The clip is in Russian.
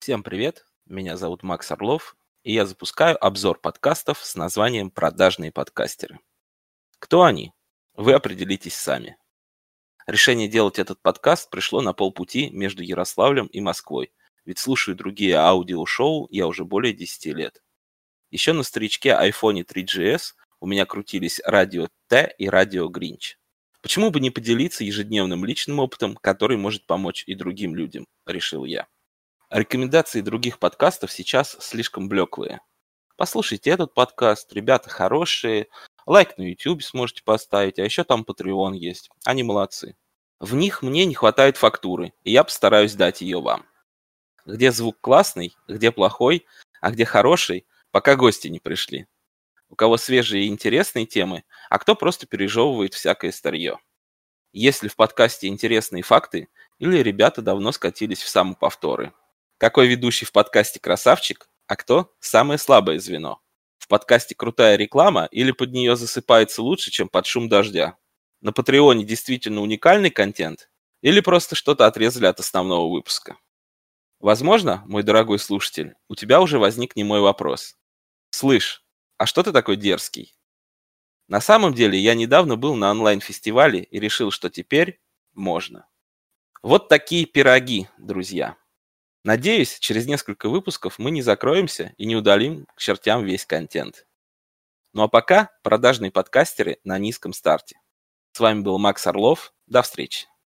Всем привет, меня зовут Макс Орлов, и я запускаю обзор подкастов с названием «Продажные подкастеры». Кто они? Вы определитесь сами. Решение делать этот подкаст пришло на полпути между Ярославлем и Москвой, ведь слушаю другие аудиошоу я уже более 10 лет. Еще на старичке iPhone 3GS у меня крутились радио Т и радио Гринч. Почему бы не поделиться ежедневным личным опытом, который может помочь и другим людям, решил я. Рекомендации других подкастов сейчас слишком блеклые. Послушайте этот подкаст, ребята хорошие, лайк на YouTube сможете поставить, а еще там Patreon есть. Они молодцы. В них мне не хватает фактуры, и я постараюсь дать ее вам. Где звук классный, где плохой, а где хороший, пока гости не пришли у кого свежие и интересные темы, а кто просто пережевывает всякое старье. Если в подкасте интересные факты, или ребята давно скатились в самоповторы. Какой ведущий в подкасте красавчик, а кто самое слабое звено? В подкасте крутая реклама или под нее засыпается лучше, чем под шум дождя? На Патреоне действительно уникальный контент? Или просто что-то отрезали от основного выпуска? Возможно, мой дорогой слушатель, у тебя уже возник немой вопрос. Слышь, а что ты такой дерзкий? На самом деле, я недавно был на онлайн-фестивале и решил, что теперь можно. Вот такие пироги, друзья. Надеюсь, через несколько выпусков мы не закроемся и не удалим к чертям весь контент. Ну а пока продажные подкастеры на низком старте. С вами был Макс Орлов. До встречи.